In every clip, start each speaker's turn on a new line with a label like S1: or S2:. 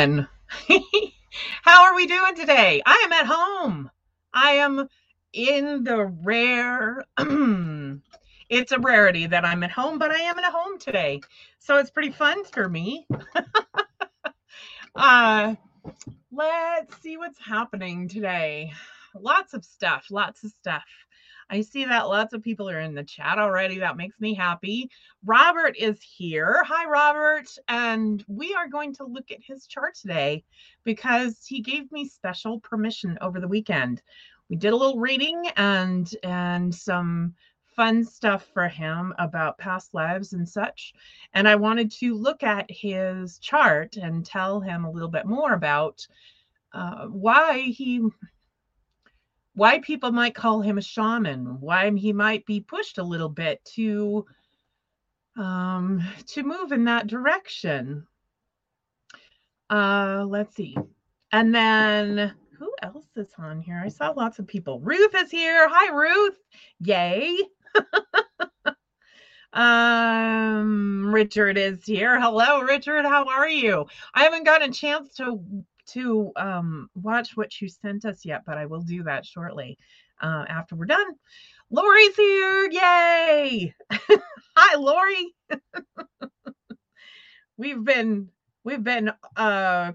S1: everyone. How are we doing today? I am at home. I am in the rare, it's a rarity that I'm at home, but I am at home today. So it's pretty fun for me. uh, let's see what's happening today. Lots of stuff, lots of stuff. I see that lots of people are in the chat already. That makes me happy. Robert is here. Hi, Robert. And we are going to look at his chart today because he gave me special permission over the weekend. We did a little reading and and some fun stuff for him about past lives and such. And I wanted to look at his chart and tell him a little bit more about uh, why he why people might call him a shaman, why he might be pushed a little bit to um, to move in that direction. Uh, let's see. And then who else is on here? I saw lots of people. Ruth is here. Hi, Ruth. Yay. um, Richard is here. Hello, Richard. How are you? I haven't gotten a chance to to um, watch what you sent us yet, but I will do that shortly uh, after we're done. Lori's here. Yay. Hi, Lori. we've been we've been uh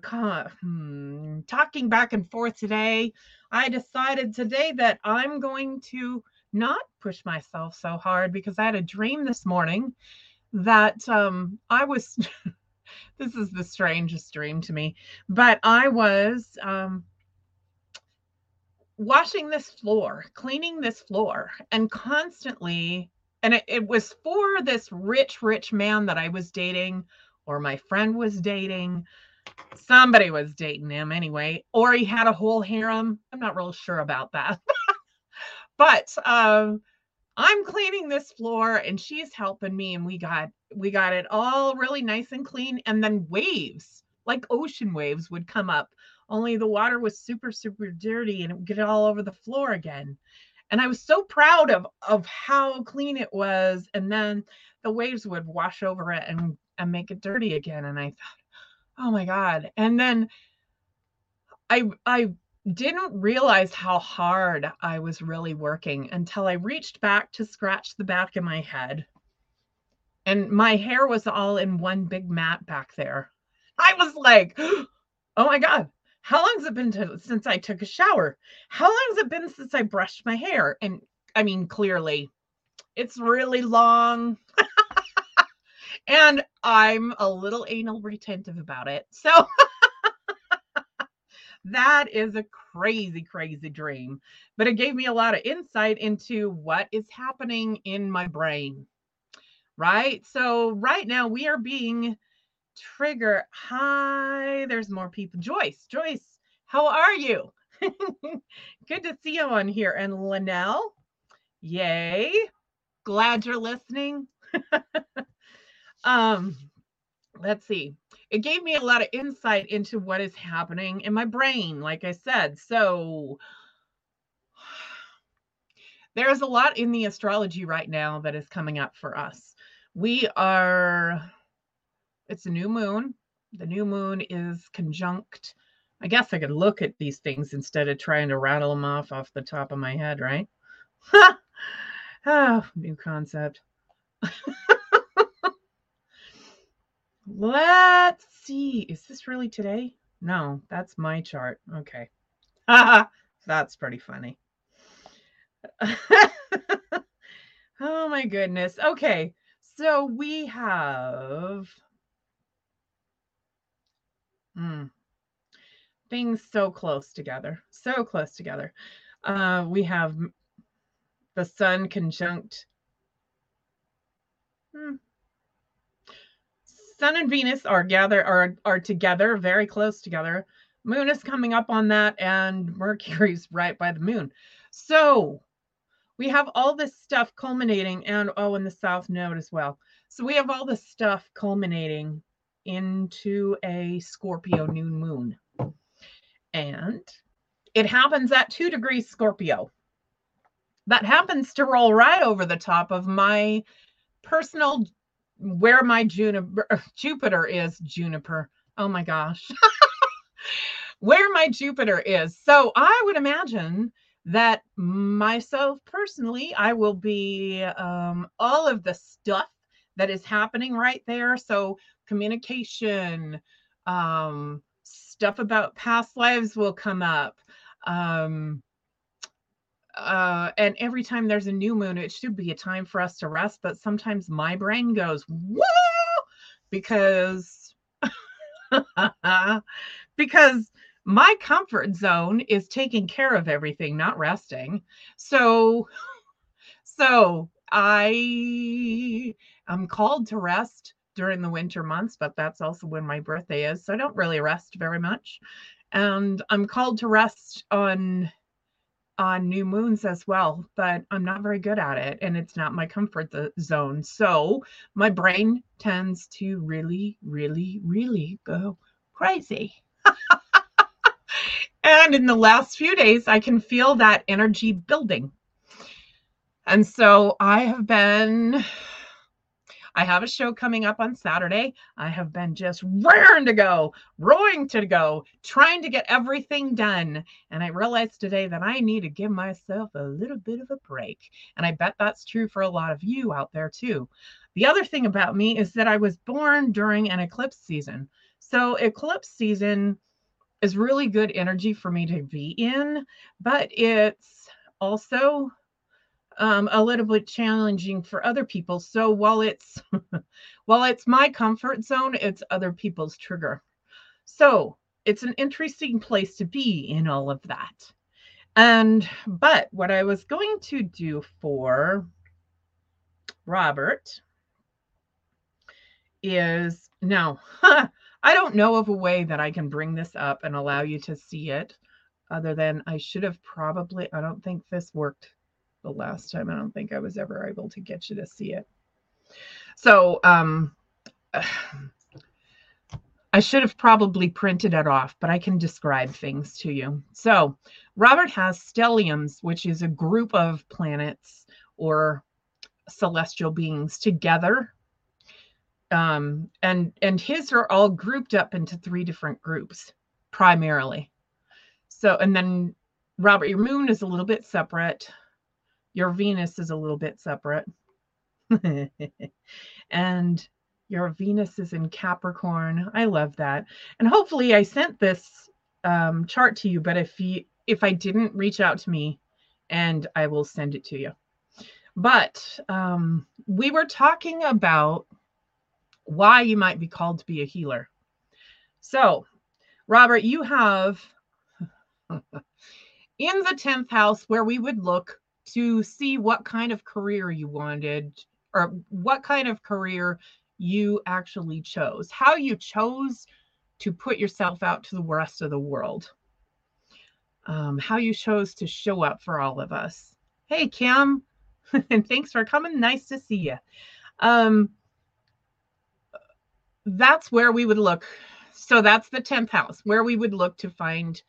S1: hmm, talking back and forth today. I decided today that I'm going to not push myself so hard because I had a dream this morning that um I was this is the strangest dream to me. But I was um, washing this floor, cleaning this floor, and constantly, and it, it was for this rich, rich man that I was dating, or my friend was dating. Somebody was dating him anyway, or he had a whole harem. I'm not real sure about that. but um, I'm cleaning this floor and she's helping me and we got we got it all really nice and clean and then waves like ocean waves would come up only the water was super super dirty and it would get all over the floor again and i was so proud of of how clean it was and then the waves would wash over it and and make it dirty again and i thought oh my god and then i i didn't realize how hard I was really working until I reached back to scratch the back of my head. And my hair was all in one big mat back there. I was like, oh my God, how long has it been to, since I took a shower? How long has it been since I brushed my hair? And I mean, clearly, it's really long. and I'm a little anal retentive about it. So that is a crazy, crazy dream. But it gave me a lot of insight into what is happening in my brain. Right. So, right now, we are being triggered. Hi, there's more people. Joyce, Joyce, how are you? Good to see you on here. And Linnell, yay. Glad you're listening. um, let's see it gave me a lot of insight into what is happening in my brain, like I said. So there's a lot in the astrology right now that is coming up for us. We are, it's a new moon. The new moon is conjunct. I guess I could look at these things instead of trying to rattle them off off the top of my head, right? oh, new concept. Let's see. Is this really today? No, that's my chart. Okay. that's pretty funny. oh my goodness. Okay. So we have hmm, things so close together. So close together. Uh, we have the sun conjunct. Hmm, Sun and Venus are gather are are together, very close together. Moon is coming up on that, and Mercury's right by the moon. So we have all this stuff culminating, and oh, in the South Node as well. So we have all this stuff culminating into a Scorpio new moon. And it happens at two degrees Scorpio. That happens to roll right over the top of my personal where my juniper Jupiter is juniper. Oh my gosh. Where my Jupiter is. So I would imagine that myself personally, I will be um, all of the stuff that is happening right there. So communication, um, stuff about past lives will come up. Um, uh, and every time there's a new moon, it should be a time for us to rest. But sometimes my brain goes, whoa, because because my comfort zone is taking care of everything, not resting. So, so I am called to rest during the winter months, but that's also when my birthday is. So I don't really rest very much. And I'm called to rest on on new moons as well, but I'm not very good at it and it's not my comfort zone. So my brain tends to really, really, really go crazy. and in the last few days, I can feel that energy building. And so I have been I have a show coming up on Saturday. I have been just raring to go, roaring to go, trying to get everything done. And I realized today that I need to give myself a little bit of a break. And I bet that's true for a lot of you out there too. The other thing about me is that I was born during an eclipse season. So, eclipse season is really good energy for me to be in, but it's also um, a little bit challenging for other people. So while it's while it's my comfort zone, it's other people's trigger. So it's an interesting place to be in all of that. And but what I was going to do for Robert is now I don't know of a way that I can bring this up and allow you to see it other than I should have probably I don't think this worked the last time. I don't think I was ever able to get you to see it. So um, I should have probably printed it off, but I can describe things to you. So Robert has stelliums, which is a group of planets or celestial beings together. Um, and and his are all grouped up into three different groups primarily. So and then Robert, your moon is a little bit separate your Venus is a little bit separate. and your Venus is in Capricorn. I love that. And hopefully I sent this um, chart to you, but if you if I didn't reach out to me and I will send it to you. But um, we were talking about why you might be called to be a healer. So, Robert, you have in the 10th house where we would look to see what kind of career you wanted or what kind of career you actually chose, how you chose to put yourself out to the rest of the world, um, how you chose to show up for all of us. Hey, Kim, and thanks for coming. Nice to see you. Um, that's where we would look. So that's the 10th house, where we would look to find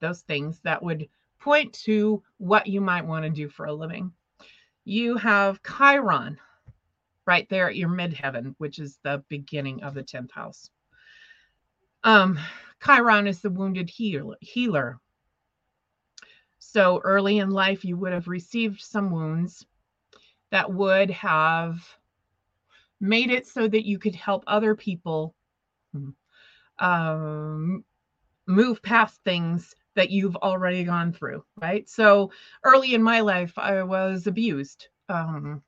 S1: those things that would point to what you might want to do for a living. You have Chiron right there at your midheaven, which is the beginning of the 10th house. Um, Chiron is the wounded heal- healer. So early in life, you would have received some wounds that would have made it so that you could help other people um, move past things that you've already gone through, right? So early in my life, I was abused um,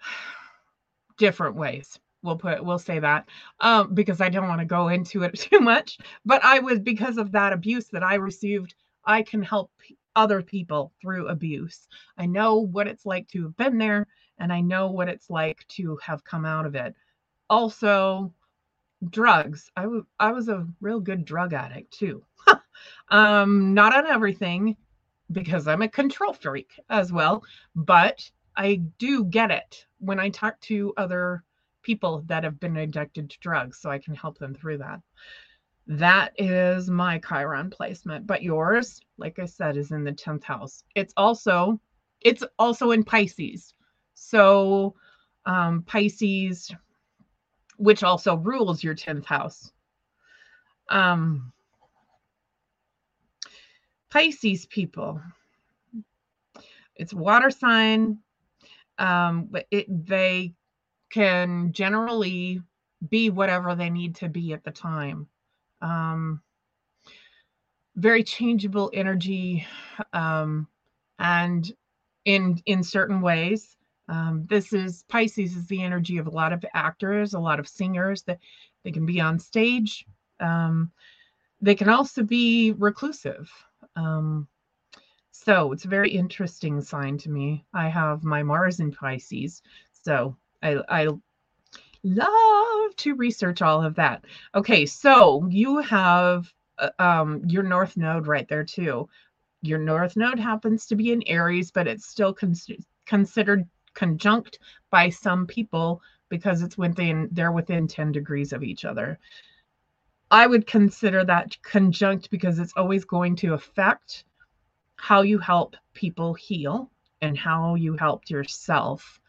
S1: different ways. We'll put we'll say that um, because I don't want to go into it too much. But I was because of that abuse that I received. I can help other people through abuse. I know what it's like to have been there, and I know what it's like to have come out of it. Also, drugs. I, w- I was a real good drug addict too. um, not on everything because I'm a control freak as well, but I do get it when I talk to other people that have been addicted to drugs, so I can help them through that. That is my Chiron placement, but yours, like I said, is in the 10th house. It's also it's also in Pisces. So um Pisces which also rules your 10th house. Um, Pisces people. It's water sign. Um, but it they can generally be whatever they need to be at the time. Um, very changeable energy, um, and in in certain ways. Um, this is Pisces is the energy of a lot of actors, a lot of singers that they can be on stage. Um, they can also be reclusive. Um, so it's a very interesting sign to me. I have my Mars in Pisces, so I, I love to research all of that. Okay, so you have uh, um, your North Node right there too. Your North Node happens to be in Aries, but it's still con- considered conjunct by some people because it's within they're within 10 degrees of each other. I would consider that conjunct because it's always going to affect how you help people heal and how you helped yourself.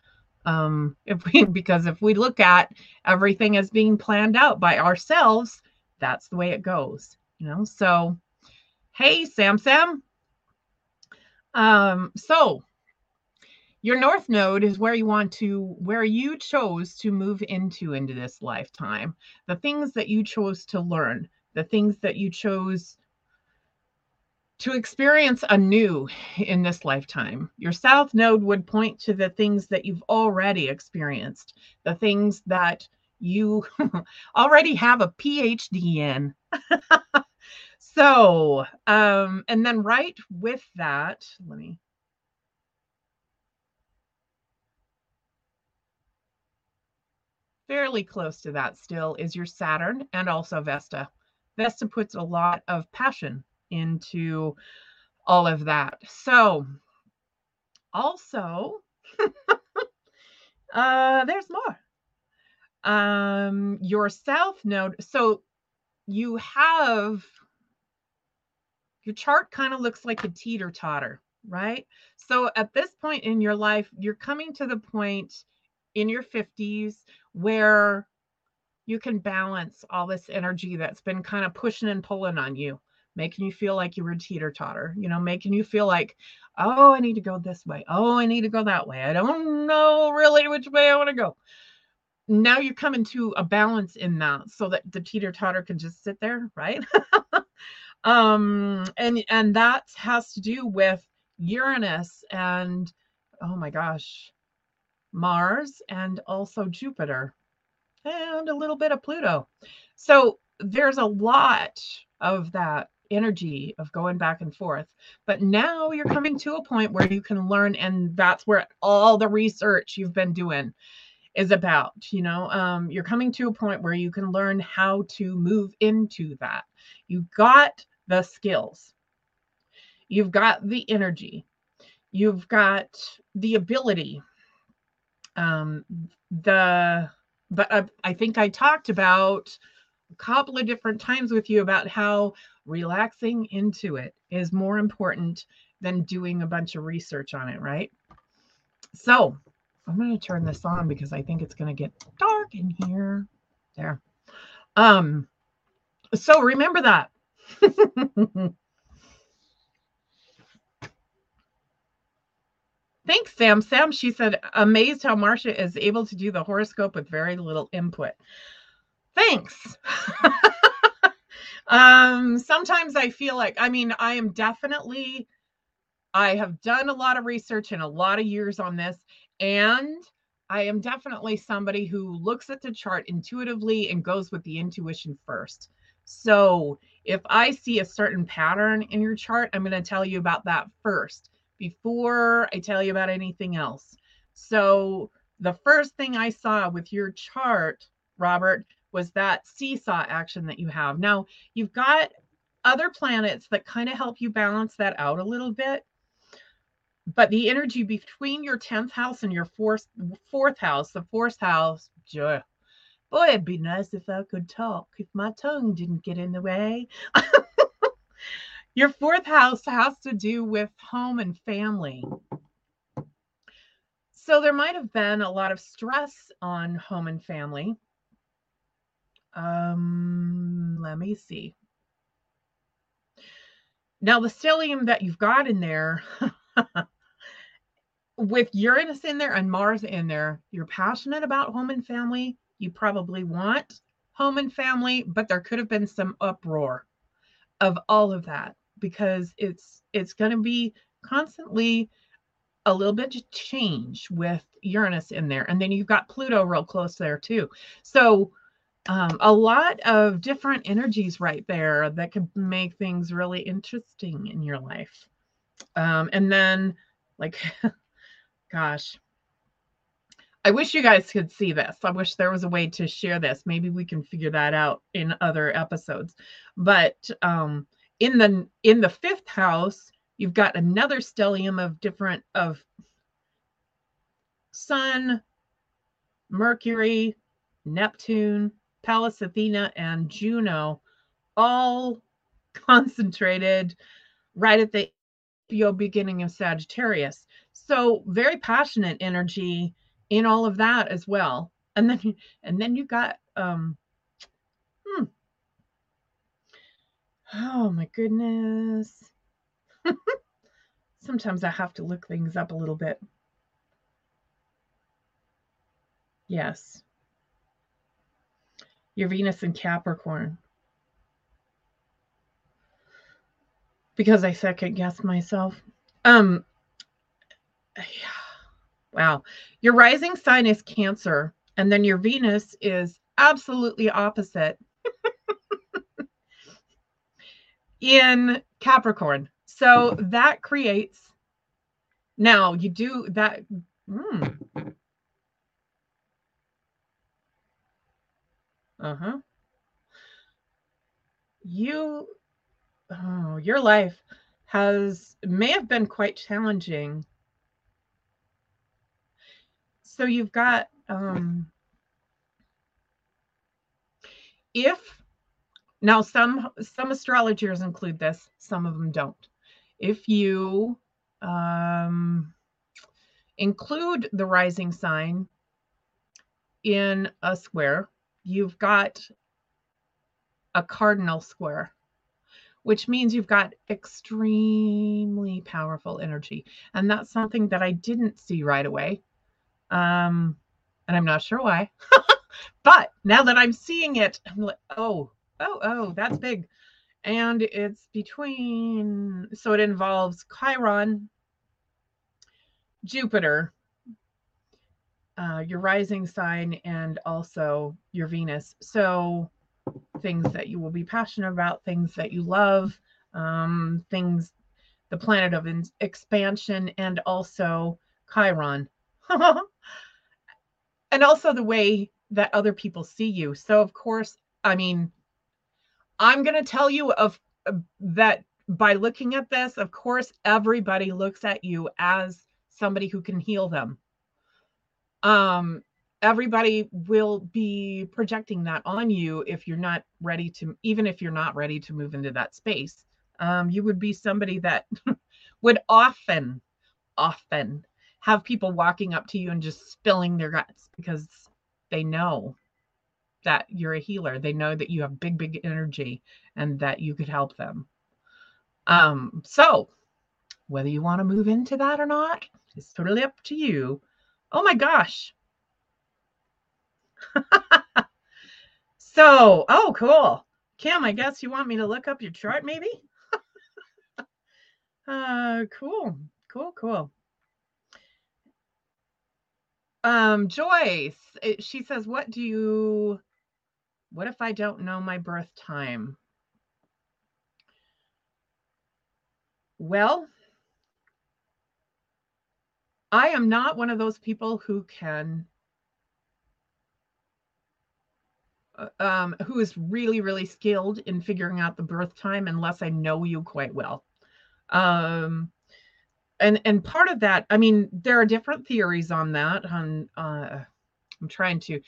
S1: Um, if we because if we look at everything as being planned out by ourselves, that's the way it goes, you know. So, hey, Sam Sam. Um, so your north node is where you want to where you chose to move into into this lifetime. The things that you chose to learn the things that you chose to experience anew in this lifetime. Your south node would point to the things that you've already experienced the things that you already have a phd in. So um and then right with that let me fairly close to that still is your Saturn and also Vesta. Vesta puts a lot of passion into all of that. So, also, uh, there's more. Um, your South Node. So, you have your chart kind of looks like a teeter totter, right? So, at this point in your life, you're coming to the point in your 50s where you can balance all this energy that's been kind of pushing and pulling on you, making you feel like you were a teeter totter, you know, making you feel like, oh, I need to go this way. Oh, I need to go that way. I don't know really which way I want to go. Now you're coming to a balance in that so that the teeter totter can just sit there, right? um, and and that has to do with Uranus and oh my gosh, Mars, and also Jupiter, and a little bit of Pluto. So there's a lot of that energy of going back and forth. But now you're coming to a point where you can learn, and that's where all the research you've been doing is about. You know, um, you're coming to a point where you can learn how to move into that. You got the skills, you've got the energy, you've got the ability um, the but I, I think I talked about a couple of different times with you about how relaxing into it is more important than doing a bunch of research on it, right? So I'm going to turn this on because I think it's going to get dark in here. There. Um, so remember that. Thanks, Sam. Sam, she said, amazed how Marcia is able to do the horoscope with very little input. Thanks. um, sometimes I feel like, I mean, I am definitely, I have done a lot of research and a lot of years on this, and I am definitely somebody who looks at the chart intuitively and goes with the intuition first. So if I see a certain pattern in your chart, I'm going to tell you about that first before I tell you about anything else. So, the first thing I saw with your chart, Robert, was that seesaw action that you have. Now, you've got other planets that kind of help you balance that out a little bit. But the energy between your 10th house and your fourth fourth house, the fourth house, boy, it'd be nice if I could talk, if my tongue didn't get in the way. Your fourth house has to do with home and family. So there might have been a lot of stress on home and family. Um, let me see. Now, the stellium that you've got in there, with Uranus in there and Mars in there, you're passionate about home and family. You probably want home and family, but there could have been some uproar of all of that because it's it's going to be constantly a little bit of change with Uranus in there. And then you've got Pluto real close there too. So um, a lot of different energies right there that could make things really interesting in your life. Um, and then, like, gosh, I wish you guys could see this. I wish there was a way to share this. Maybe we can figure that out in other episodes. But um, in the in the fifth house, you've got another stellium of different of Sun, Mercury, Neptune, Pallas Athena, and Juno, all concentrated right at the beginning of Sagittarius. So very passionate energy in all of that as well. And then and then you got um hmm. Oh my goodness. Sometimes I have to look things up a little bit. Yes. Your Venus in Capricorn. Because I second guess myself. Um yeah. Wow. Your rising sign is Cancer, and then your Venus is absolutely opposite in Capricorn. So that creates now you do that. Mm, uh-huh. You oh, your life has may have been quite challenging. So you've got um if now some some astrologers include this, some of them don't if you um, include the rising sign in a square, you've got a cardinal square, which means you've got extremely powerful energy. And that's something that I didn't see right away. Um, and I'm not sure why. but now that I'm seeing it, I'm like, oh, oh, oh, that's big. And it's between so it involves chiron jupiter uh, your rising sign and also your venus. So things that you will be passionate about things that you love um, things the planet of expansion and also chiron. And also the way that other people see you. So of course i mean I'm going to tell you of uh, that by looking at this, of course, everybody looks at you as somebody who can heal them. Um, everybody will be projecting that on you if you're not ready to, even if you're not ready to move into that space. Um, you would be somebody that would often, often have people walking up to you and just spilling their guts because they know that you're a healer. They know that you have big, big energy and that you could help them. Um, so whether you want to move into that or not, it's totally up to you. Oh my gosh. so, oh, cool. Kim, I guess you want me to look up your chart, maybe? uh, cool, cool, cool. Um, Joyce, it, she says, what do you what if I don't know my birth time? Well, I am not one of those people who can, uh, um, who is really, really skilled in figuring out the birth time unless I know you quite well. Um, and and part of that, I mean, there are different theories on that. On uh, I'm trying to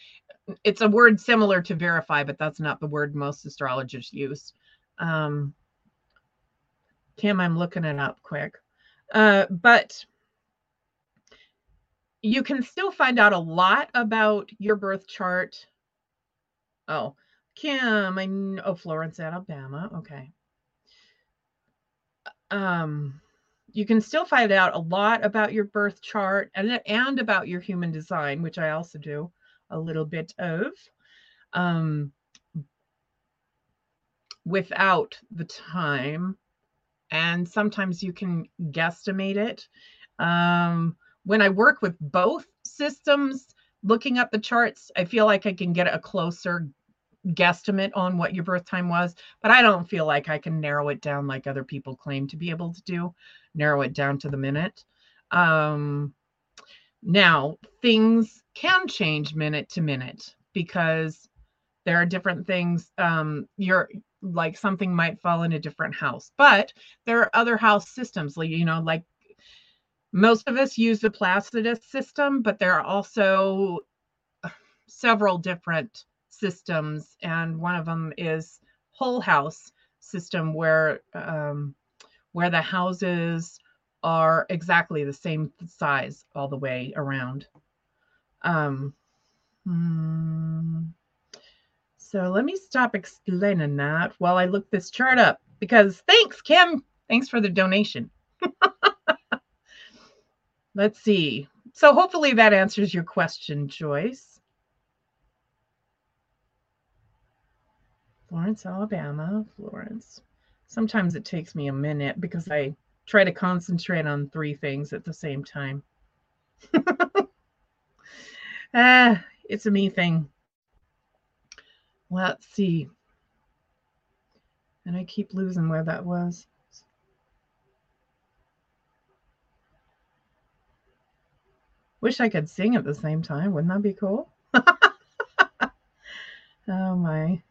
S1: it's a word similar to verify, but that's not the word most astrologers use. Um, Kim, I'm looking it up quick. Uh, but you can still find out a lot about your birth chart. Oh, Kim, I know oh, Florence, Alabama. Okay. Um, you can still find out a lot about your birth chart and and about your human design, which I also do a little bit of. Um, without the time, and sometimes you can guesstimate it. Um, when I work with both systems, looking up the charts, I feel like I can get a closer guesstimate on what your birth time was, but I don't feel like I can narrow it down like other people claim to be able to do, narrow it down to the minute. Um, now, things can change minute to minute because there are different things. Um, you're like something might fall in a different house, but there are other house systems, like you know, like most of us use the Placidus system, but there are also several different systems, and one of them is whole house system, where um, where the houses are exactly the same size all the way around. Um, hmm. So let me stop explaining that while I look this chart up because thanks, Kim. Thanks for the donation. Let's see. So hopefully that answers your question, Joyce. Florence, Alabama, Florence. Sometimes it takes me a minute because I try to concentrate on three things at the same time. ah, it's a me thing. Let's see. And I keep losing where that was. Wish I could sing at the same time. Wouldn't that be cool? oh my.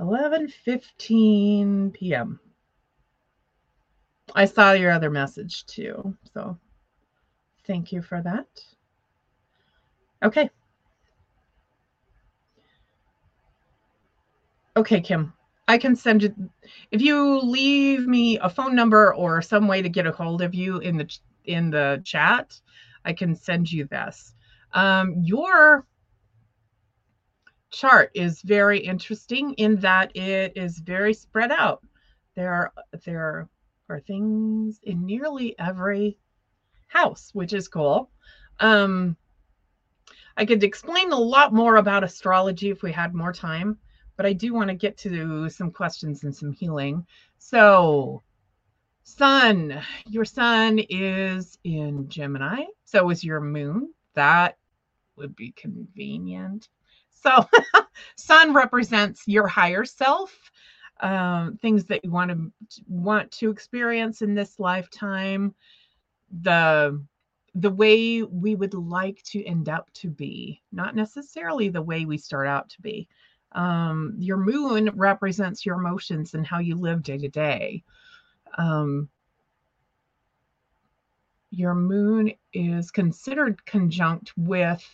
S1: 11:15 p.m. I saw your other message too. So thank you for that. Okay. Okay, Kim. I can send you if you leave me a phone number or some way to get a hold of you in the in the chat, I can send you this. Um, your chart is very interesting in that it is very spread out. There are there are things in nearly every house, which is cool. Um, I could explain a lot more about astrology if we had more time but I do want to get to some questions and some healing. So, sun, your sun is in Gemini. So is your moon. That would be convenient. So, sun represents your higher self, um, things that you want to want to experience in this lifetime, the the way we would like to end up to be, not necessarily the way we start out to be. Um, your moon represents your emotions and how you live day to day. Um, your moon is considered conjunct with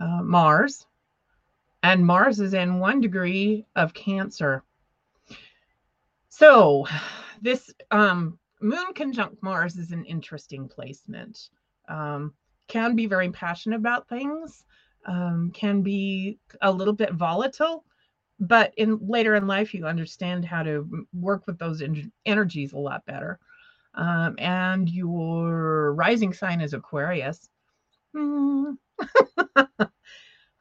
S1: uh, Mars, and Mars is in one degree of Cancer. So, this um, moon conjunct Mars is an interesting placement. Um, can be very passionate about things, um, can be a little bit volatile but in later in life you understand how to work with those en- energies a lot better um, and your rising sign is aquarius mm.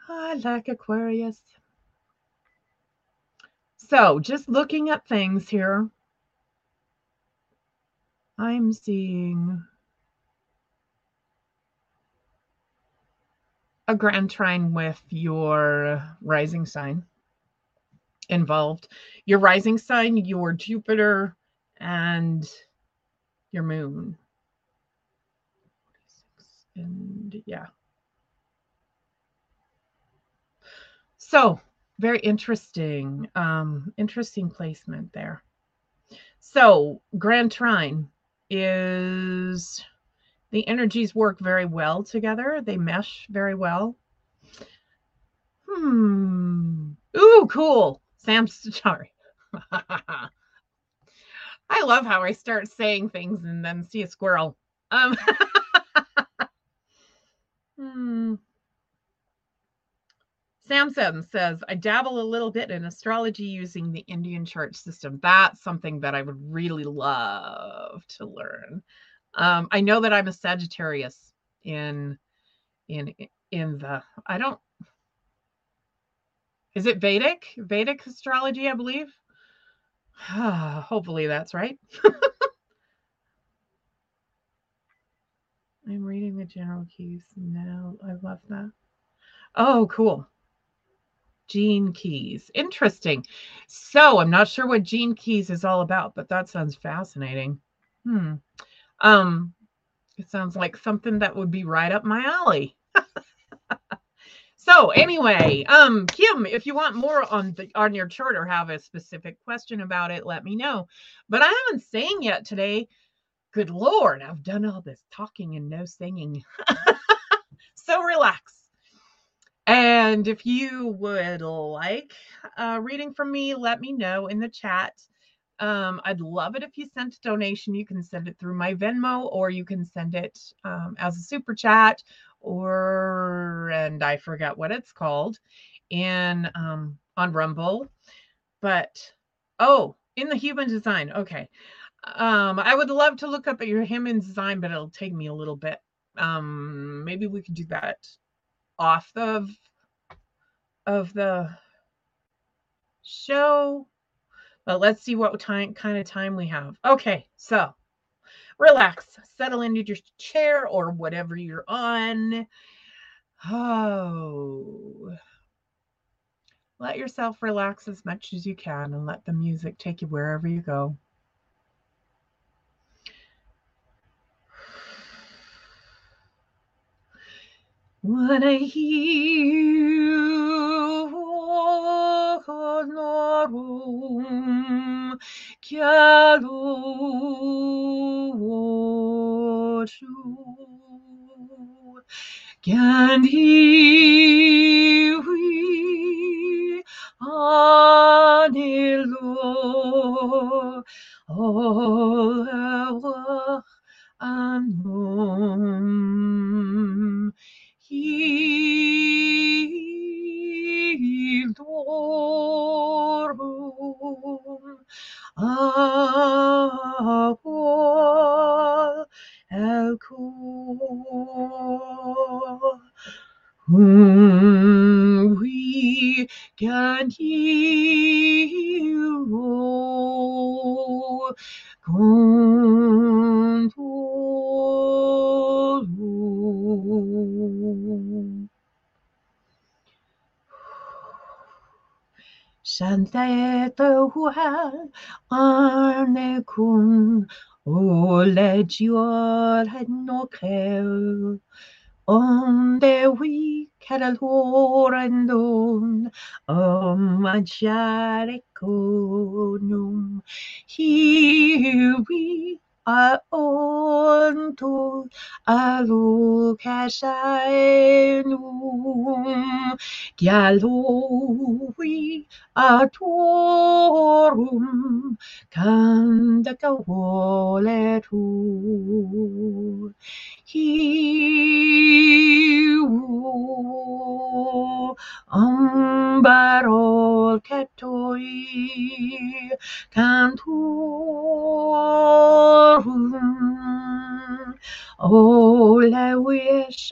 S1: i like aquarius so just looking at things here i'm seeing a grand trine with your rising sign involved. Your rising sign, your Jupiter, and your moon. And yeah. So, very interesting, um, interesting placement there. So, Grand Trine is the energies work very well together. They mesh very well. Hmm. Ooh, cool. Sam, sorry. I love how I start saying things and then see a squirrel. Um. hmm. Samson says, I dabble a little bit in astrology using the Indian chart system. That's something that I would really love to learn. Um, I know that I'm a Sagittarius in in in the I don't is it Vedic? Vedic astrology, I believe. Hopefully that's right. I'm reading the general keys now. I love that. Oh, cool. Gene Keys. Interesting. So I'm not sure what Gene Keys is all about, but that sounds fascinating. Hmm. Um, it sounds like something that would be right up my alley. so anyway, um, Kim, if you want more on the on your chart or have a specific question about it, let me know. But I haven't sang yet today. Good Lord, I've done all this talking and no singing. so relax. And if you would like a reading from me, let me know in the chat. Um, I'd love it if you sent a donation. You can send it through my Venmo or you can send it um, as a super chat or, and I forget what it's called, in um, on Rumble. But, oh, in the human design. Okay. Um, I would love to look up at your human design, but it'll take me a little bit. Um, maybe we could do that off of of the show. But let's see what time kind of time we have. Okay, so relax, settle into your chair or whatever you're on. Oh, let yourself relax as much as you can and let the music take you wherever you go. When I hear norum candivi anilo all well arne kun o legior no creu onde we cadalorandum om mangiare conum here we aonto alucasaenum gialui atorum candaca voletur hiu um, ambarol catoi cantor Oh, I wish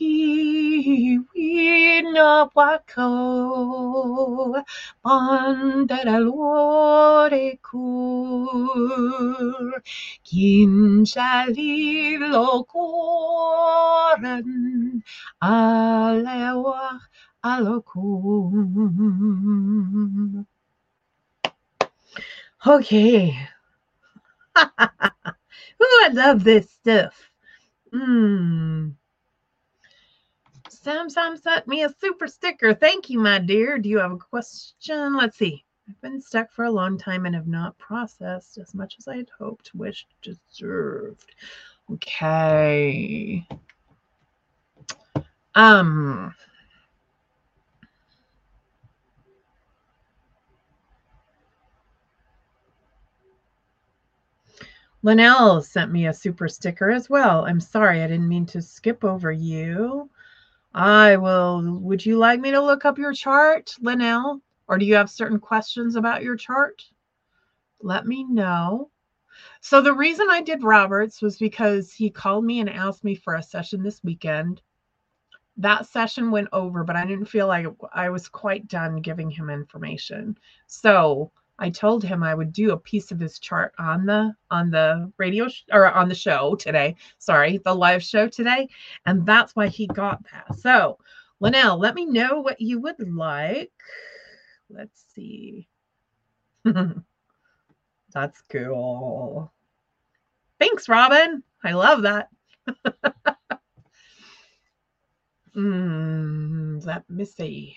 S1: I could. He no wako bandera lore kur kinshali lokoran alewach alokum. Okay. Ooh, I love this stuff. Mm. Sam Sam sent me a super sticker. Thank you, my dear. Do you have a question? Let's see. I've been stuck for a long time and have not processed as much as I had hoped, wished, deserved. Okay. Um, Linnell sent me a super sticker as well. I'm sorry, I didn't mean to skip over you. I will. Would you like me to look up your chart, Linnell? Or do you have certain questions about your chart? Let me know. So, the reason I did Roberts was because he called me and asked me for a session this weekend. That session went over, but I didn't feel like I was quite done giving him information. So, I told him I would do a piece of his chart on the on the radio sh- or on the show today. Sorry, the live show today, and that's why he got that. So, Linnell, let me know what you would like. Let's see. that's cool. Thanks, Robin. I love that. mm, let me see.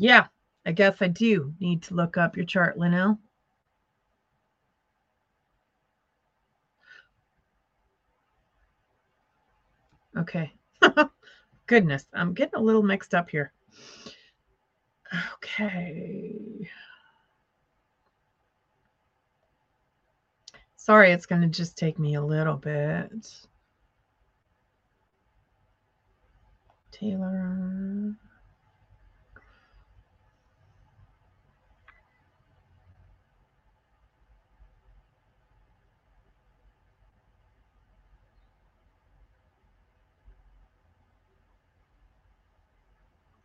S1: Yeah, I guess I do need to look up your chart, Linnell. Okay. Goodness, I'm getting a little mixed up here. Okay. Sorry, it's going to just take me a little bit. Taylor.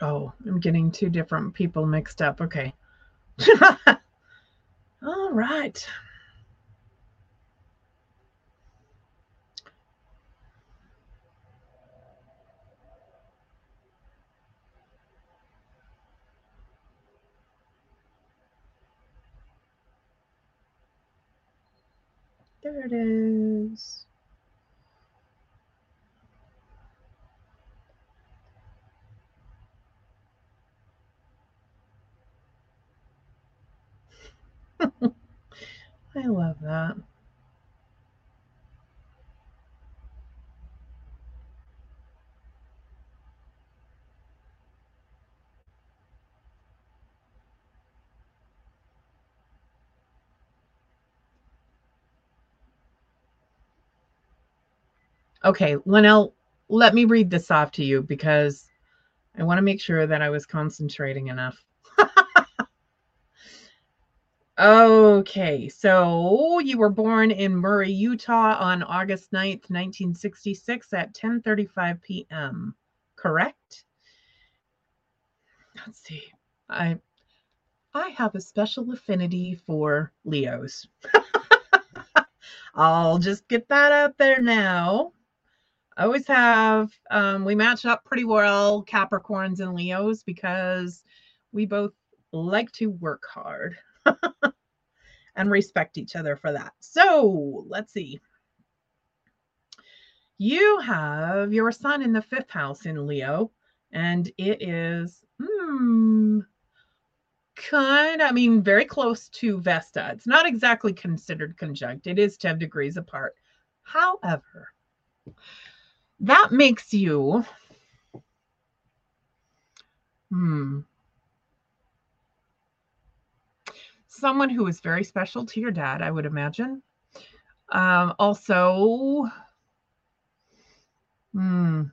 S1: Oh, I'm getting two different people mixed up. Okay. All right. There it is. I love that. Okay, Linnell, let me read this off to you because I want to make sure that I was concentrating enough. Okay, so you were born in Murray, Utah on August 9th, 1966 at 10:35 p.m. Correct? Let's see. I I have a special affinity for Leos. I'll just get that out there now. I always have. Um, we match up pretty well, Capricorns and Leos, because we both like to work hard and respect each other for that. So let's see. You have your sun in the fifth house in Leo, and it is hmm, kind of, I mean, very close to Vesta. It's not exactly considered conjunct, it is 10 degrees apart. However, that makes you hmm someone who is very special to your dad i would imagine um also hmm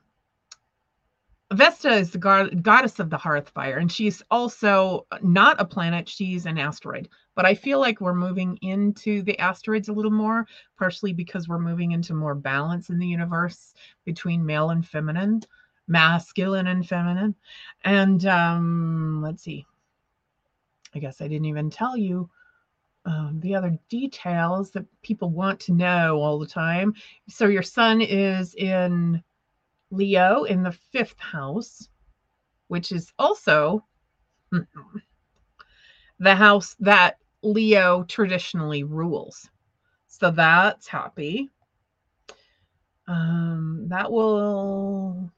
S1: Vesta is the god- goddess of the hearth fire, and she's also not a planet, she's an asteroid. But I feel like we're moving into the asteroids a little more, partially because we're moving into more balance in the universe between male and feminine, masculine and feminine. And um, let's see. I guess I didn't even tell you um, the other details that people want to know all the time. So your sun is in Leo in the fifth house, which is also the house that Leo traditionally rules. So that's happy. Um, that will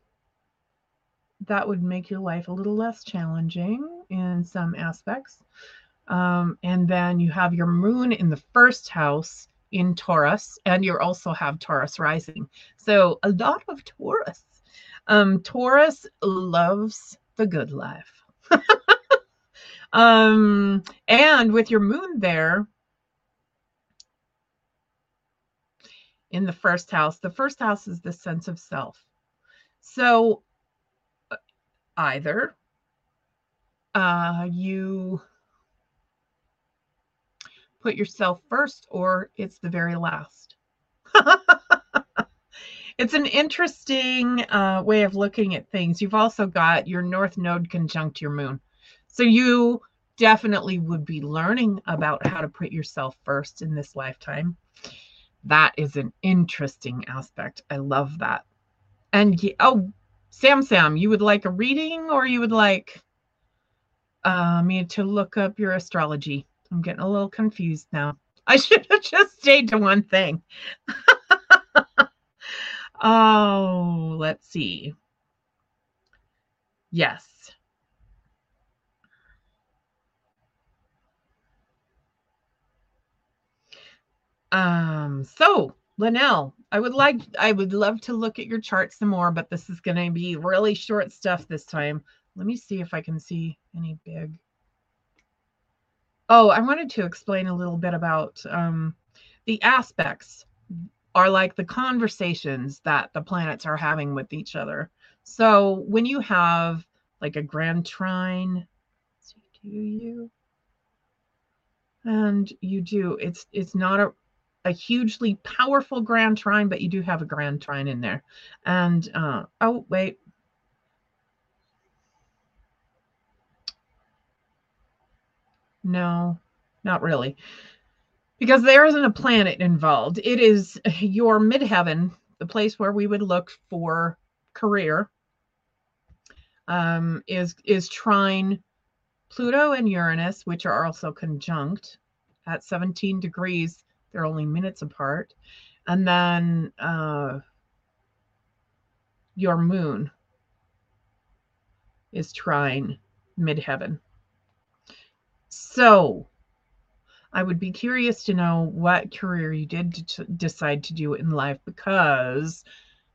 S1: that would make your life a little less challenging in some aspects. Um, and then you have your moon in the first house in Taurus, and you also have Taurus rising. So a lot of Taurus. Um, Taurus loves the good life. um, and with your moon there in the first house, the first house is the sense of self. So uh, either uh, you put yourself first or it's the very last. it's an interesting uh, way of looking at things. You've also got your North Node conjunct your moon. So you definitely would be learning about how to put yourself first in this lifetime. That is an interesting aspect. I love that. And oh, Sam Sam, you would like a reading or you would like uh, me to look up your astrology? I'm getting a little confused now. I should have just stayed to one thing. oh, let's see. Yes. Um, so Linnell, I would like I would love to look at your chart some more, but this is gonna be really short stuff this time. Let me see if I can see any big. Oh, I wanted to explain a little bit about um, the aspects are like the conversations that the planets are having with each other. So when you have like a grand trine, do you? And you do, it's it's not a a hugely powerful grand trine, but you do have a grand trine in there. And uh, oh wait, No, not really. Because there isn't a planet involved. It is your midheaven, the place where we would look for career, um, is is trine Pluto and Uranus, which are also conjunct at 17 degrees. They're only minutes apart. And then uh, your moon is trine midheaven. So I would be curious to know what career you did decide to do in life because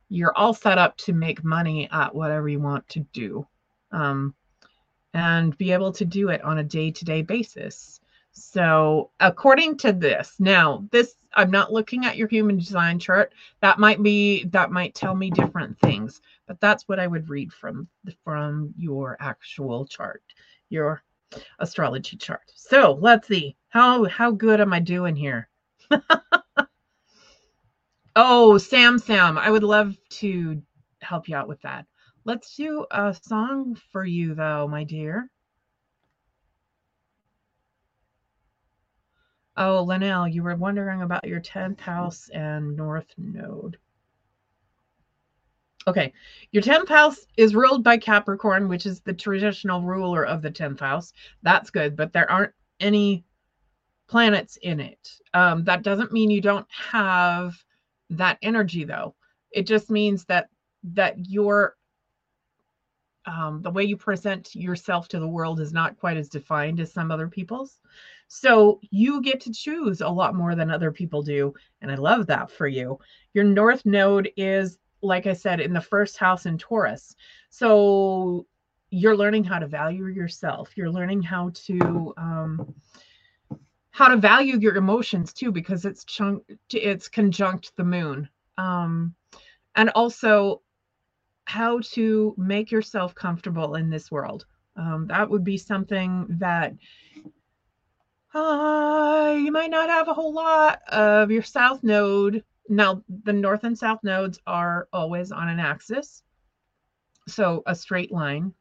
S1: you're all set up to make money at whatever you want to do um, and be able to do it on a day to day basis. So, according to this, now this I'm not looking at your human design chart. That might be that might tell me different things, but that's what I would read from from your actual chart. Your astrology chart. So let's see. How how good am I doing here? oh, Sam Sam, I would love to help you out with that. Let's do a song for you though, my dear. Oh, Linnell, you were wondering about your 10th house and north node. Okay, your 10th house is ruled by Capricorn, which is the traditional ruler of the 10th house. That's good, but there aren't any planets in it. Um, that doesn't mean you don't have that energy, though. It just means that that your um, the way you present yourself to the world is not quite as defined as some other people's. So you get to choose a lot more than other people do. And I love that for you. Your North Node is like I said, in the first house in Taurus. So you're learning how to value yourself. You're learning how to um, how to value your emotions too, because it's chunk it's conjunct the moon, um, and also how to make yourself comfortable in this world. Um, that would be something that uh, you might not have a whole lot of your south node now, the north and south nodes are always on an axis, so a straight line.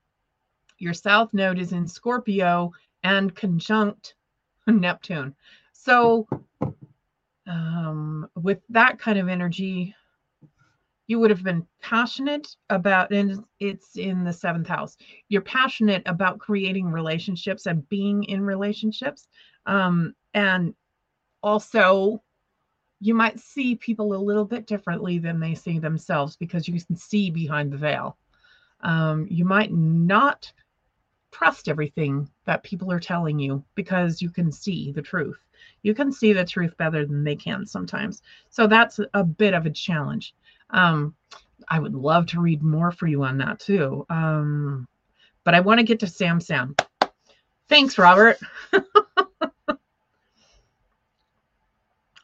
S1: Your south node is in Scorpio and conjunct Neptune. So, um, with that kind of energy, you would have been passionate about, and it's in the seventh house. You're passionate about creating relationships and being in relationships. Um, and also you might see people a little bit differently than they see themselves because you can see behind the veil. Um, you might not trust everything that people are telling you because you can see the truth. You can see the truth better than they can sometimes. So that's a bit of a challenge. Um, I would love to read more for you on that too. Um, but I want to get to Sam Sam. Thanks, Robert.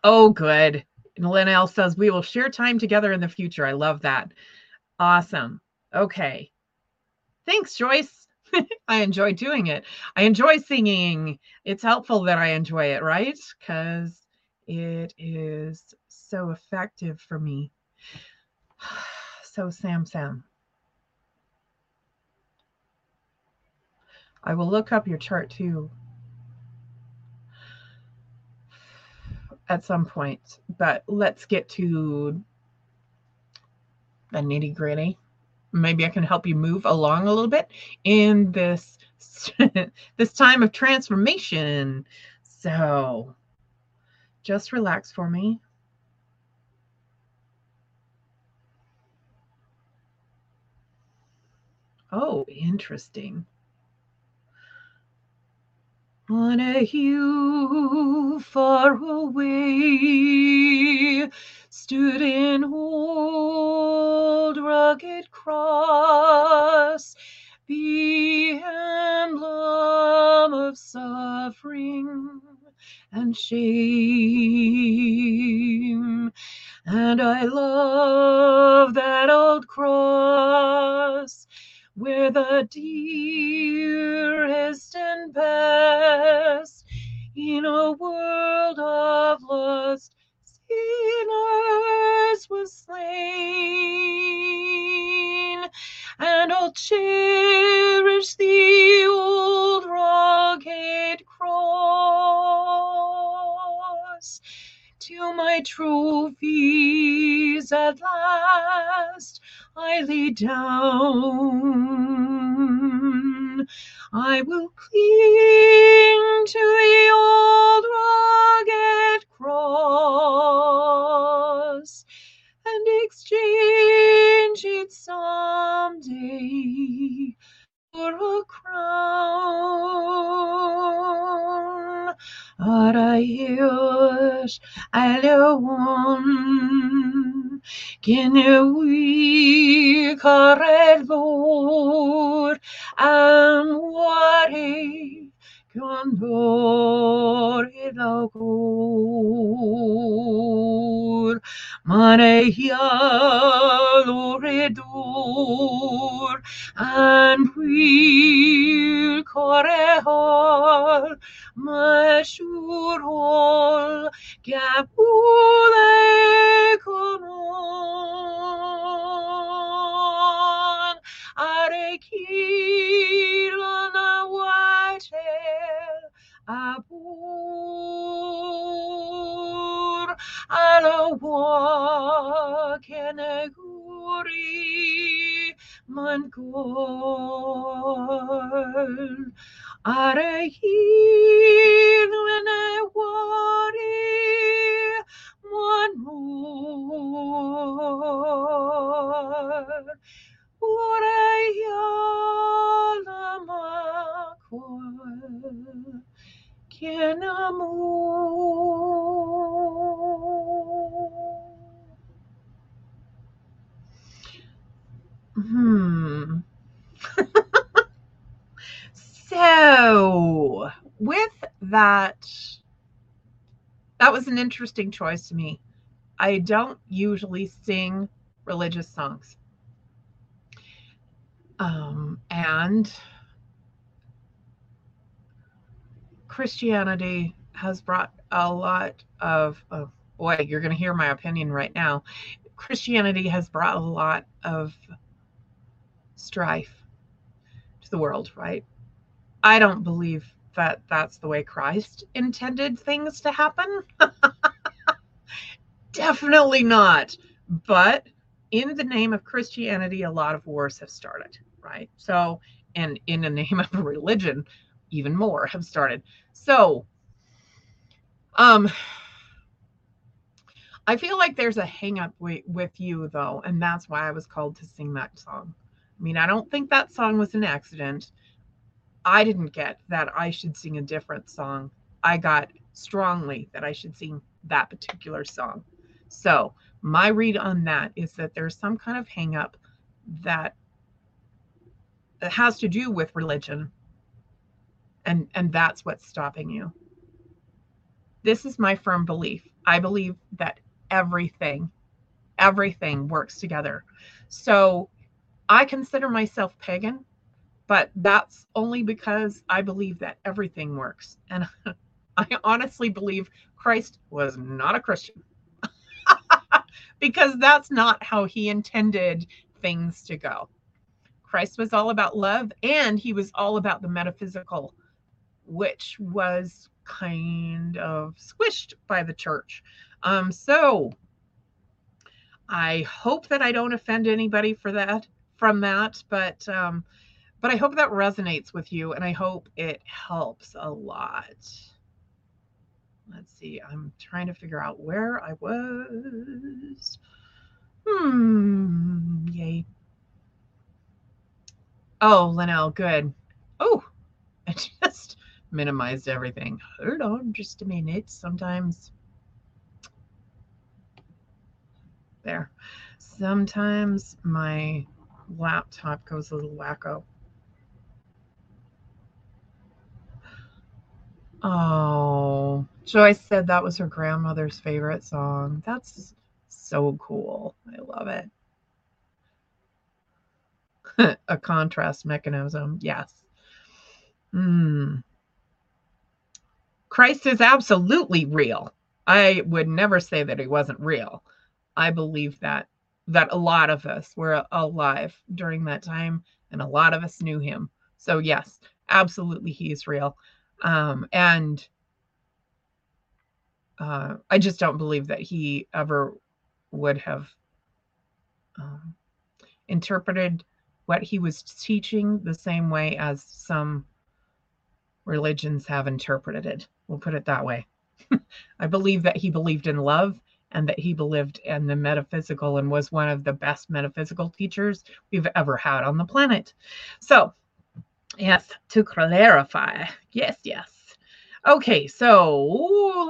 S1: oh, good. And Linnell says, We will share time together in the future. I love that. Awesome. Okay. Thanks, Joyce. I enjoy doing it. I enjoy singing. It's helpful that I enjoy it, right? Because it is so effective for me. So, Sam, Sam. I will look up your chart too at some point, but let's get to the nitty gritty. Maybe I can help you move along a little bit in this this time of transformation. So just relax for me. Oh, interesting. On a hill far away stood an old rugged cross, the emblem of suffering and shame. And I love that old cross where the dearest and best in a world of lost sinners was slain. And I'll cherish the old rugged cross till my trophies at last I lay down. I will cling to the old rugged cross and exchange it someday for a crown. Arayos alone Genewi carelor am ware condor ilagor Maria loredor and we corehol mashurol gapule konon. Are kilona white abur ala walk a are hil when I worry one more. Urayalamakwa Kenamu. Hmm. so, with that, that was an interesting choice to me. I don't usually sing religious songs. Um, and Christianity has brought a lot of, oh boy, you're going to hear my opinion right now. Christianity has brought a lot of strife to the world, right? I don't believe that that's the way Christ intended things to happen. Definitely not. But in the name of Christianity, a lot of wars have started, right? So, and in the name of religion, even more have started. So, um, I feel like there's a hang up with you though, and that's why I was called to sing that song. I mean, I don't think that song was an accident. I didn't get that I should sing a different song. I got strongly that I should sing that particular song. So, my read on that is that there's some kind of hang up that has to do with religion And and that's what's stopping you. This is my firm belief. I believe that everything everything works together. So I consider myself pagan, but that's only because I believe that everything works. And I honestly believe Christ was not a Christian because that's not how he intended things to go. Christ was all about love and he was all about the metaphysical, which was kind of squished by the church. Um, so I hope that I don't offend anybody for that from that, but um, but I hope that resonates with you and I hope it helps a lot. Let's see, I'm trying to figure out where I was. Hmm, yay. Oh, Linnell, good. Oh, I just minimized everything. Hold on just a minute. Sometimes there. Sometimes my laptop goes a little wacko. Oh, Joyce said that was her grandmother's favorite song. That's so cool. I love it. a contrast mechanism. Yes. Hmm. Christ is absolutely real. I would never say that he wasn't real. I believe that that a lot of us were alive during that time and a lot of us knew him. So yes, absolutely he is real. Um, and uh, I just don't believe that he ever would have um, interpreted what he was teaching the same way as some religions have interpreted it. We'll put it that way. I believe that he believed in love and that he believed in the metaphysical and was one of the best metaphysical teachers we've ever had on the planet. So, yes, to clarify, yes, yes. Okay, so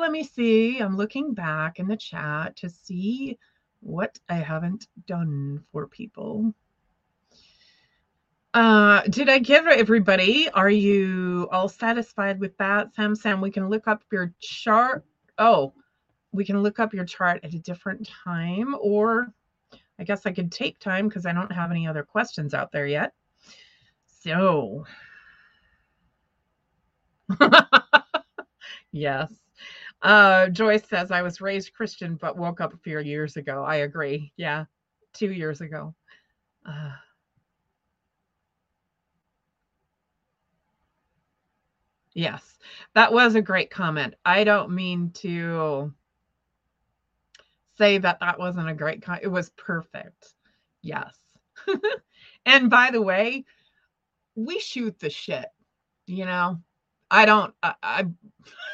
S1: let me see. I'm looking back in the chat to see what I haven't done for people. Uh, did I give everybody? Are you all satisfied with that? Sam Sam, we can look up your chart. Oh, we can look up your chart at a different time, or I guess I could take time because I don't have any other questions out there yet. So, yes. Uh, Joyce says, I was raised Christian but woke up a few years ago. I agree. Yeah, two years ago. Uh, Yes, that was a great comment. I don't mean to say that that wasn't a great comment. It was perfect. Yes. and by the way, we shoot the shit, you know. I don't I, I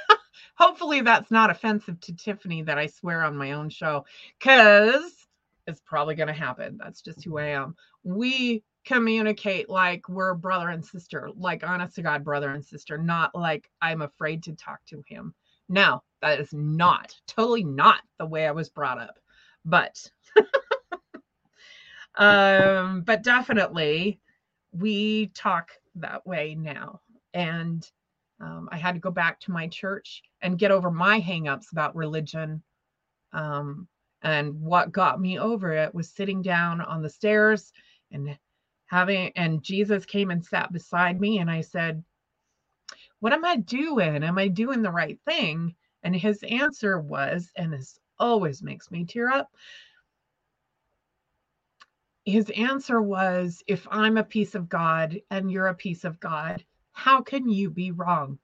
S1: hopefully that's not offensive to Tiffany that I swear on my own show cuz it's probably going to happen. That's just who I am. We communicate like we're brother and sister, like honest to God, brother and sister, not like I'm afraid to talk to him. Now, that is not, totally not the way I was brought up. But, um, but definitely we talk that way now. And um, I had to go back to my church and get over my hangups about religion. Um, and what got me over it was sitting down on the stairs and having and Jesus came and sat beside me and I said, "What am I doing? Am I doing the right thing?" And his answer was, and this always makes me tear up. His answer was, "If I'm a piece of God and you're a piece of God, how can you be wrong?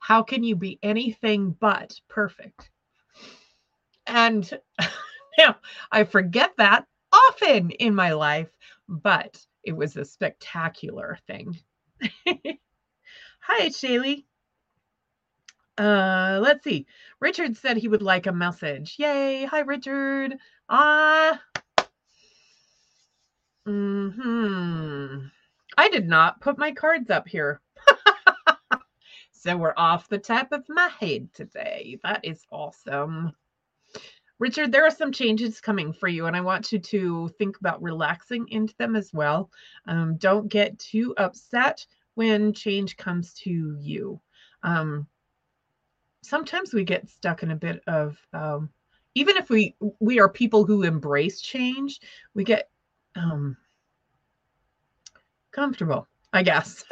S1: How can you be anything but perfect?" And now I forget that often in my life, but it was a spectacular thing. Hi, Shaylee. Uh, let's see. Richard said he would like a message. Yay. Hi, Richard. Ah. hmm I did not put my cards up here. so we're off the top of my head today. That is awesome. Richard, there are some changes coming for you, and I want you to think about relaxing into them as well. Um, don't get too upset when change comes to you. Um, sometimes we get stuck in a bit of um, even if we we are people who embrace change, we get um, comfortable, I guess,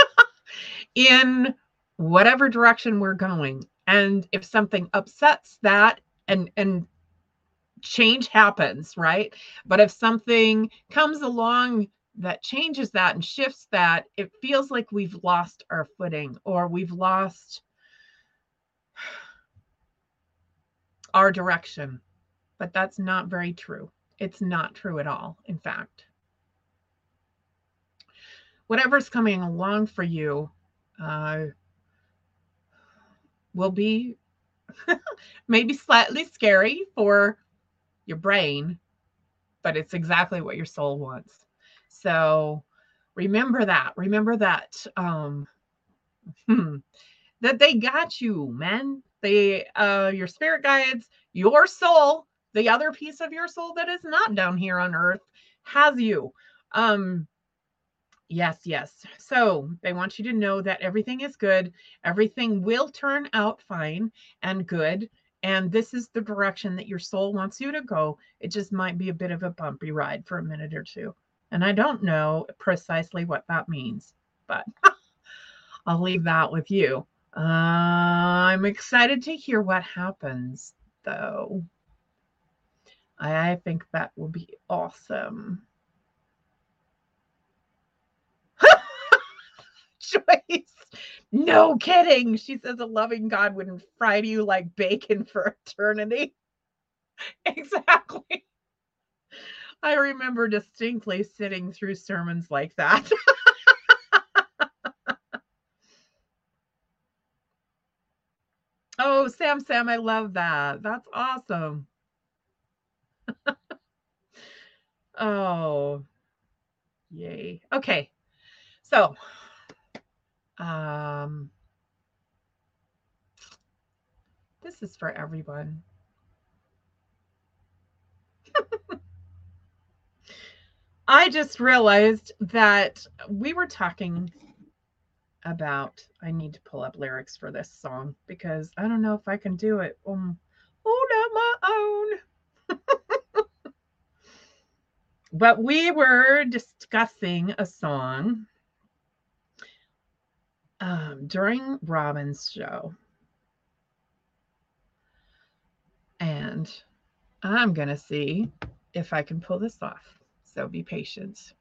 S1: in whatever direction we're going. And if something upsets that and and change happens, right? But if something comes along that changes that and shifts that, it feels like we've lost our footing or we've lost our direction. But that's not very true. It's not true at all, in fact. Whatever's coming along for you uh, will be maybe slightly scary for your brain, but it's exactly what your soul wants. So remember that. Remember that. Um, hmm, that they got you, man. They, uh, your spirit guides, your soul, the other piece of your soul that is not down here on earth, has you. Um, Yes, yes. So they want you to know that everything is good. Everything will turn out fine and good. And this is the direction that your soul wants you to go. It just might be a bit of a bumpy ride for a minute or two. And I don't know precisely what that means, but I'll leave that with you. Uh, I'm excited to hear what happens, though. I think that will be awesome. Joyce. No kidding. She says a loving God wouldn't fry you like bacon for eternity. Exactly. I remember distinctly sitting through sermons like that. oh, Sam, Sam, I love that. That's awesome. oh, yay. Okay. So, um, this is for everyone. I just realized that we were talking about I need to pull up lyrics for this song because I don't know if I can do it um on my own. but we were discussing a song um, during Robin's show. And I'm going to see if I can pull this off. So be patient.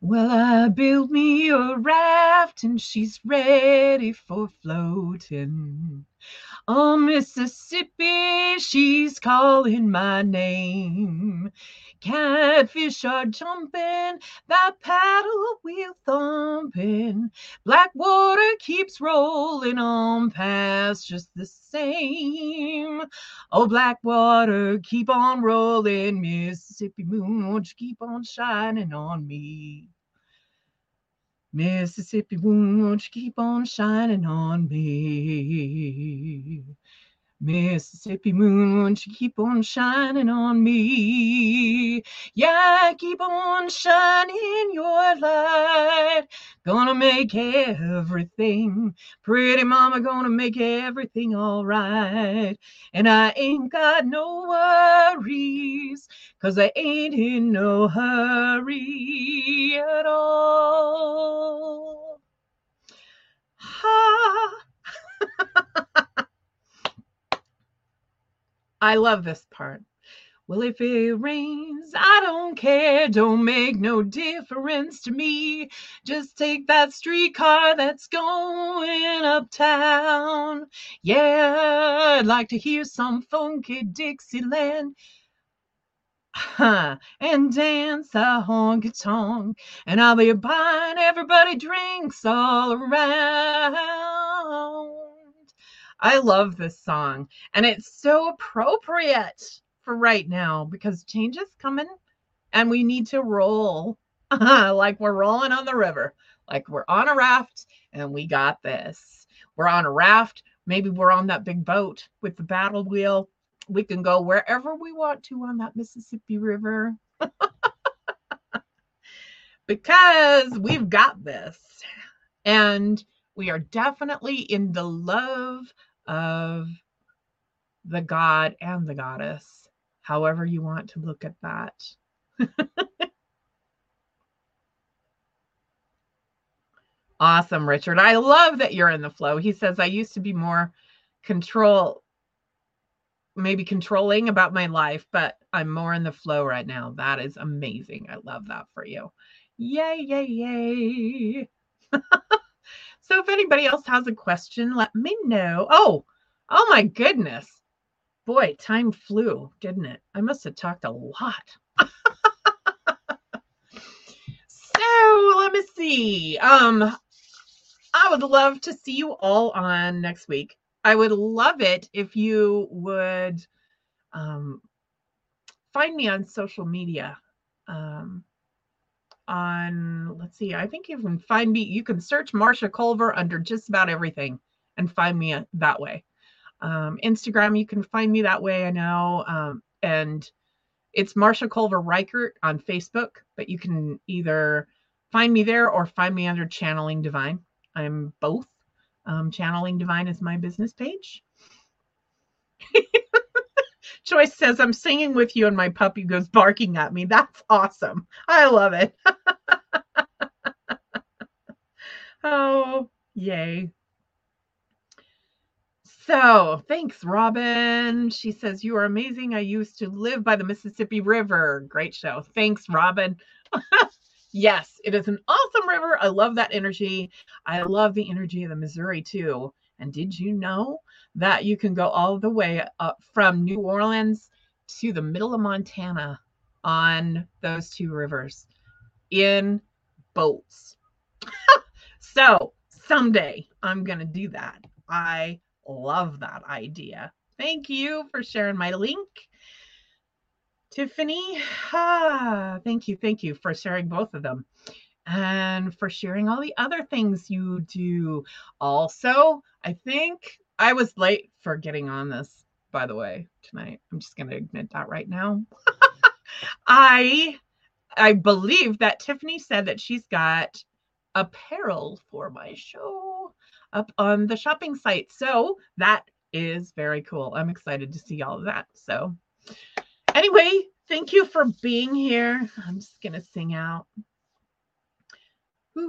S1: Well, I built me a raft and she's ready for floating. Oh, Mississippi, she's calling my name. Catfish are jumping, that paddle wheel thumping. Black water keeps rolling on past just the same. Oh, black water, keep on rolling. Mississippi moon, won't you keep on shining on me? Mississippi moon, won't you keep on shining on me? Mississippi moon, won't you keep on shining on me? Yeah, keep on shining your light. Gonna make everything, pretty mama, gonna make everything all right. And I ain't got no worries, cause I ain't in no hurry at all. Ha! I love this part. Well, if it rains, I don't care. Don't make no difference to me. Just take that streetcar that's going uptown. Yeah, I'd like to hear some funky Dixieland. Huh. And dance a honky tonk, and I'll be buying everybody drinks all around. I love this song and it's so appropriate for right now because change is coming and we need to roll like we're rolling on the river, like we're on a raft and we got this. We're on a raft. Maybe we're on that big boat with the battle wheel. We can go wherever we want to on that Mississippi River because we've got this. And we are definitely in the love of the god and the goddess, however you want to look at that. awesome, Richard. I love that you're in the flow. He says, I used to be more control, maybe controlling about my life, but I'm more in the flow right now. That is amazing. I love that for you. Yay, yay, yay. so if anybody else has a question, let me know. Oh, oh my goodness. Boy, time flew, didn't it? I must have talked a lot. so let me see. Um, I would love to see you all on next week. I would love it if you would um, find me on social media. Um, on, let's see, I think you can find me, you can search Marcia Colver under just about everything and find me uh, that way. Um, Instagram, you can find me that way, I know. Um, and it's Marcia Colver Reichert on Facebook, but you can either find me there or find me under Channeling Divine. I'm both. Um, Channeling Divine is my business page. Joyce says, I'm singing with you, and my puppy goes barking at me. That's awesome. I love it. oh, yay. So, thanks, Robin. She says, You are amazing. I used to live by the Mississippi River. Great show. Thanks, Robin. yes, it is an awesome river. I love that energy. I love the energy of the Missouri, too. And did you know that you can go all the way up from New Orleans to the middle of Montana on those two rivers in boats? so someday I'm going to do that. I love that idea. Thank you for sharing my link. Tiffany, ah, thank you, thank you for sharing both of them and for sharing all the other things you do. Also, I think I was late for getting on this, by the way, tonight. I'm just going to admit that right now. I I believe that Tiffany said that she's got apparel for my show up on the shopping site. So that is very cool. I'm excited to see all of that. So anyway, thank you for being here. I'm just going to sing out. Ooh,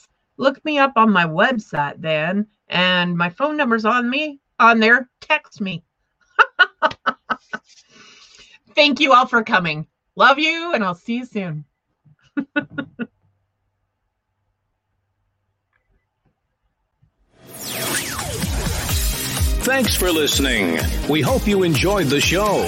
S1: look me up on my website then, and my phone number's on me on there. Text me. Thank you all for coming. Love you, and I'll see you soon.
S2: Thanks for listening. We hope you enjoyed the show.